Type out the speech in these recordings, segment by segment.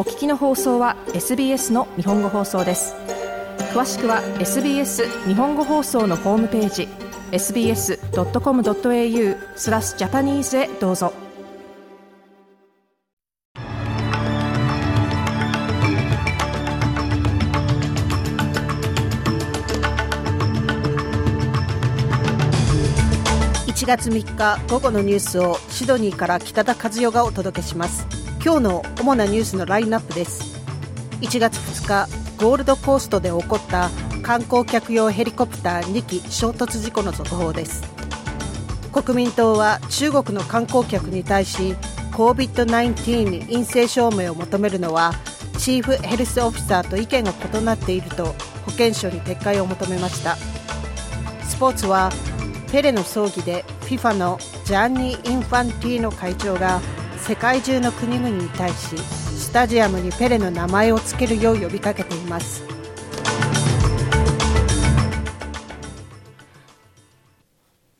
お聞きの放送は SBS の日本語放送です。詳しくは SBS 日本語放送のホームページ sbs.com.au スラスジャパニーズへどうぞ。1月3日午後のニュースをシドニーから北田和代がお届けします。今日の主なニュースのラインナップです。1月2日ゴールドコーストで起こった観光客用ヘリコプター2機衝突事故の続報です。国民党は中国の観光客に対し COVID-19 陰性証明を求めるのはチーフヘルスオフィサーと意見が異なっていると保健省に撤回を求めました。スポーツはペレの葬儀で FIFA のジャンニー・インファンティーノ会長が世界中の国々に対しスタジアムにペレの名前を付けるよう呼びかけています。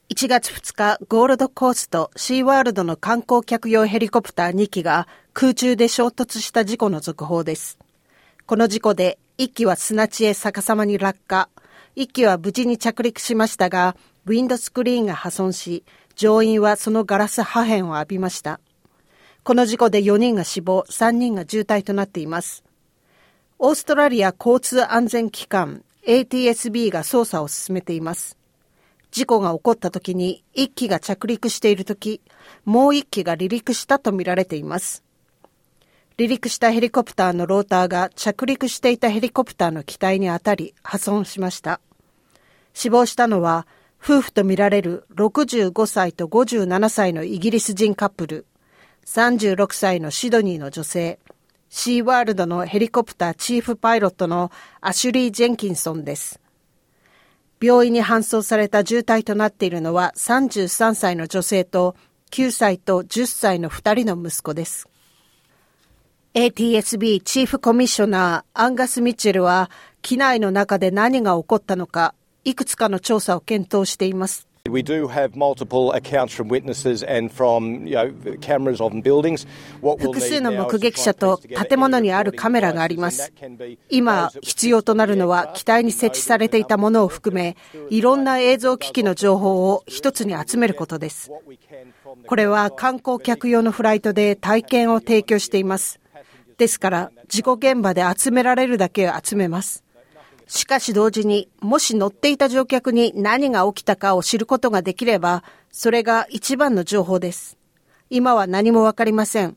1月2日ゴールドコーストシーワールドの観光客用ヘリコプター2機が空中で衝突した事故の続報です。この事故で1機は砂地へ逆さまに落下。1機は無事に着陸しましたがウィンドスクリーンが破損し、乗員はそのガラス破片を浴びました。この事故で4人が死亡、3人が重体となっています。オーストラリア交通安全機関 ATSB が捜査を進めています。事故が起こった時に1機が着陸している時、もう1機が離陸したとみられています。離陸したヘリコプターのローターが着陸していたヘリコプターの機体に当たり破損しました。死亡したのは夫婦とみられる65歳と57歳のイギリス人カップル、36歳のシドニーの女性、シーワールドのヘリコプターチーフパイロットのアシュリー・ジェンキンソンです。病院に搬送された重体となっているのは33歳の女性と9歳と10歳の2人の息子です。ATSB チーフコミッショナーアンガス・ミッチェルは機内の中で何が起こったのかいくつかの調査を検討しています。We do have multiple accounts from witnesses and from, you know, cameras of buildings. 複数の目撃者と建物にあるカメラがあります。今、必要となるのは機体に設置されていたものを含め、いろんな映像機器の情報を一つに集めることです。これは観光客用のフライトで体験を提供しています。ですから、事故現場で集められるだけ集めます。しかし同時に、もし乗っていた乗客に何が起きたかを知ることができれば、それが一番の情報です。今は何もわかりません。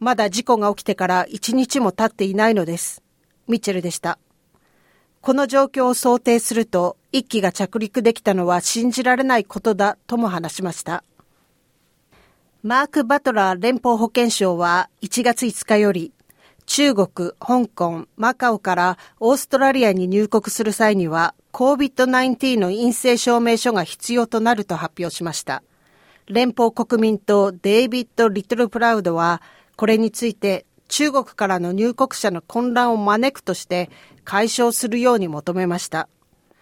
まだ事故が起きてから一日も経っていないのです。ミッチェルでした。この状況を想定すると、一機が着陸できたのは信じられないことだとも話しました。マーク・バトラー連邦保健省は1月5日より中国、香港、マカオからオーストラリアに入国する際には COVID-19 の陰性証明書が必要となると発表しました。連邦国民党デイビッド・リトル・プラウドはこれについて中国からの入国者の混乱を招くとして解消するように求めました。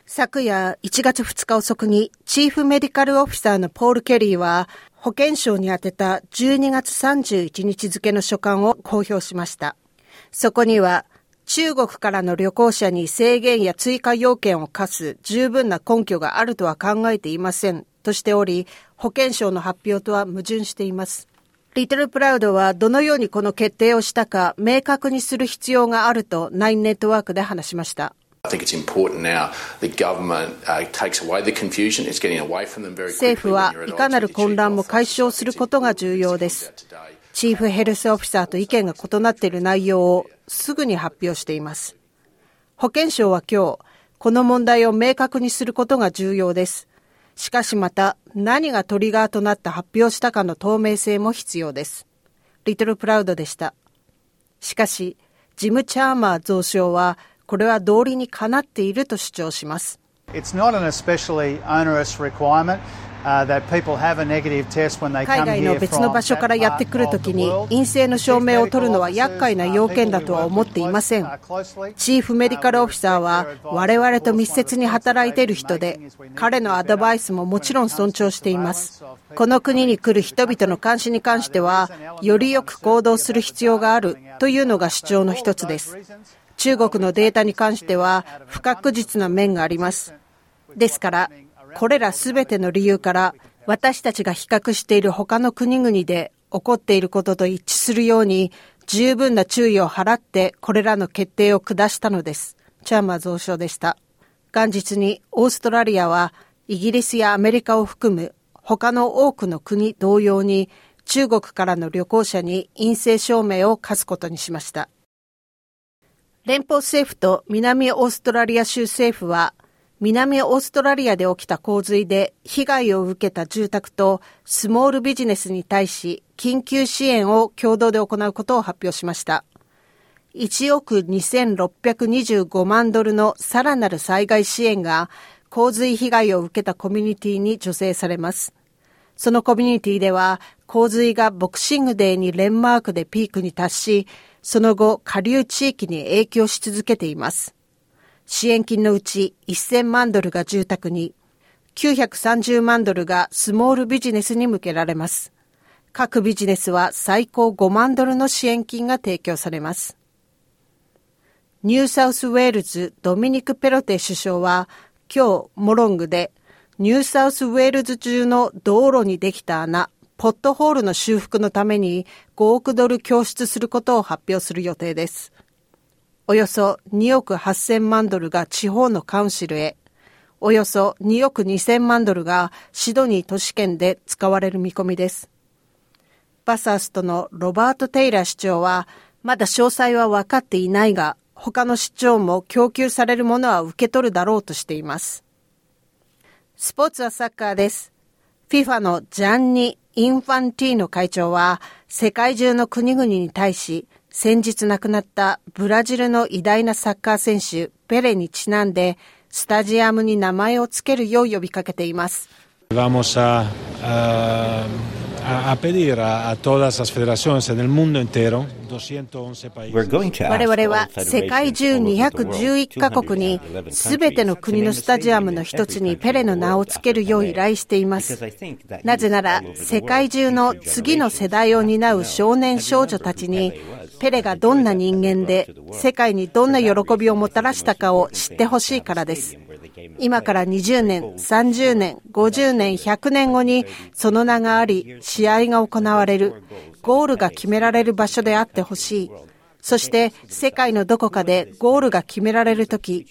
昨夜1月2日遅くにチーフメディカルオフィサーのポール・ケリーは保健省に宛てた12月31日付の書簡を公表しました。そこには中国からの旅行者に制限や追加要件を課す十分な根拠があるとは考えていませんとしており、保健省の発表とは矛盾しています。リトルプラウドはどのようにこの決定をしたか明確にする必要があるとナインネットワークで話しました。政府はいかなる混乱も解消することが重要です。チーフヘルスオフィサーと意見が異なっている内容をすぐに発表しています。保健省は今日、この問題を明確にすることが重要です。しかしまた、何がトリガーとなって発表したかの透明性も必要です。リトルプラウドでした。しかし、ジム・チャーマー増相は、これは道理にかなっていると主張します。It's not an especially onerous requirement. 海外の別の場所からやってくるときに陰性の証明を取るのは厄介な要件だとは思っていません。チーフメディカルオフィサーは我々と密接に働いている人で彼のアドバイスももちろん尊重しています。この国に来る人々の監視に関してはよりよく行動する必要があるというのが主張の一つです。中国のデータに関しては不確実な面があります。ですからこれらすべての理由から私たちが比較している他の国々で起こっていることと一致するように十分な注意を払ってこれらの決定を下したのです。チャーマー増床でした。元日にオーストラリアはイギリスやアメリカを含む他の多くの国同様に中国からの旅行者に陰性証明を課すことにしました。連邦政府と南オーストラリア州政府は南オーストラリアで起きた洪水で被害を受けた住宅とスモールビジネスに対し緊急支援を共同で行うことを発表しました。1億2625万ドルのさらなる災害支援が洪水被害を受けたコミュニティに助成されます。そのコミュニティでは洪水がボクシングデーにレンマークでピークに達し、その後下流地域に影響し続けています。支援金のうち1000万ドルが住宅に、930万ドルがスモールビジネスに向けられます。各ビジネスは最高5万ドルの支援金が提供されます。ニューサウスウェールズドミニク・ペロテ首相は今日モロングでニューサウスウェールズ中の道路にできた穴、ポットホールの修復のために5億ドル供出することを発表する予定です。およそ2億8000万ドルが地方のカウンシルへ、およそ2億2000万ドルがシドニー都市圏で使われる見込みです。バサーストのロバート・テイラー市長は、まだ詳細は分かっていないが、他の市長も供給されるものは受け取るだろうとしています。スポーツはサッカーです。FIFA のジャンニ・インファンティーノ会長は、世界中の国々に対し、先日亡くなったブラジルの偉大なサッカー選手ペレにちなんでスタジアムに名前を付けるよう呼びかけています。Vamos a, a, a pedir a, a todas las federaciones en el mundo entero 我々は世界中211カ国にすべての国のスタジアムの一つにペレの名を付けるよう依頼しています。なぜなら世界中の次の世代を担う少年少女たちにペレがどんな人間で世界にどんな喜びをもたらしたかを知ってほしいからです。今から20年、30年、50年、100年後にその名があり、試合が行われる、ゴールが決められる場所であってほしい。そして世界のどこかでゴールが決められるとき、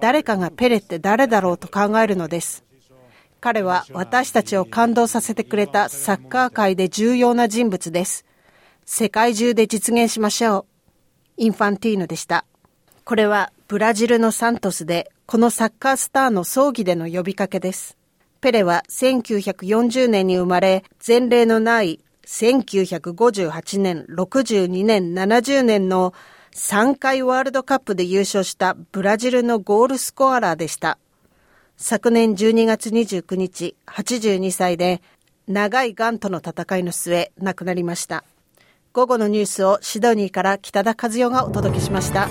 誰かがペレって誰だろうと考えるのです。彼は私たちを感動させてくれたサッカー界で重要な人物です。世界中で実現しましょう。インファンティーノでした。これはブラジルのサントスでこのサッカースターの葬儀での呼びかけです。ペレは1940年に生まれ、前例のない1958年、62年、70年の3回ワールドカップで優勝したブラジルのゴールスコアラーでした。昨年12月29日、82歳で長い癌との戦いの末亡くなりました。午後のニュースをシドニーから北田和代がお届けしました。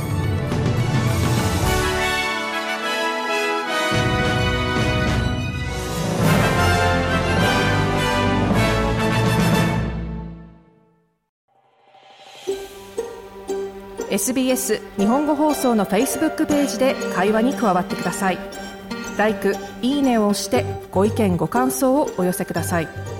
SBS 日本語放送の Facebook ページで会話に加わってください。l i いいねを押してご意見ご感想をお寄せください。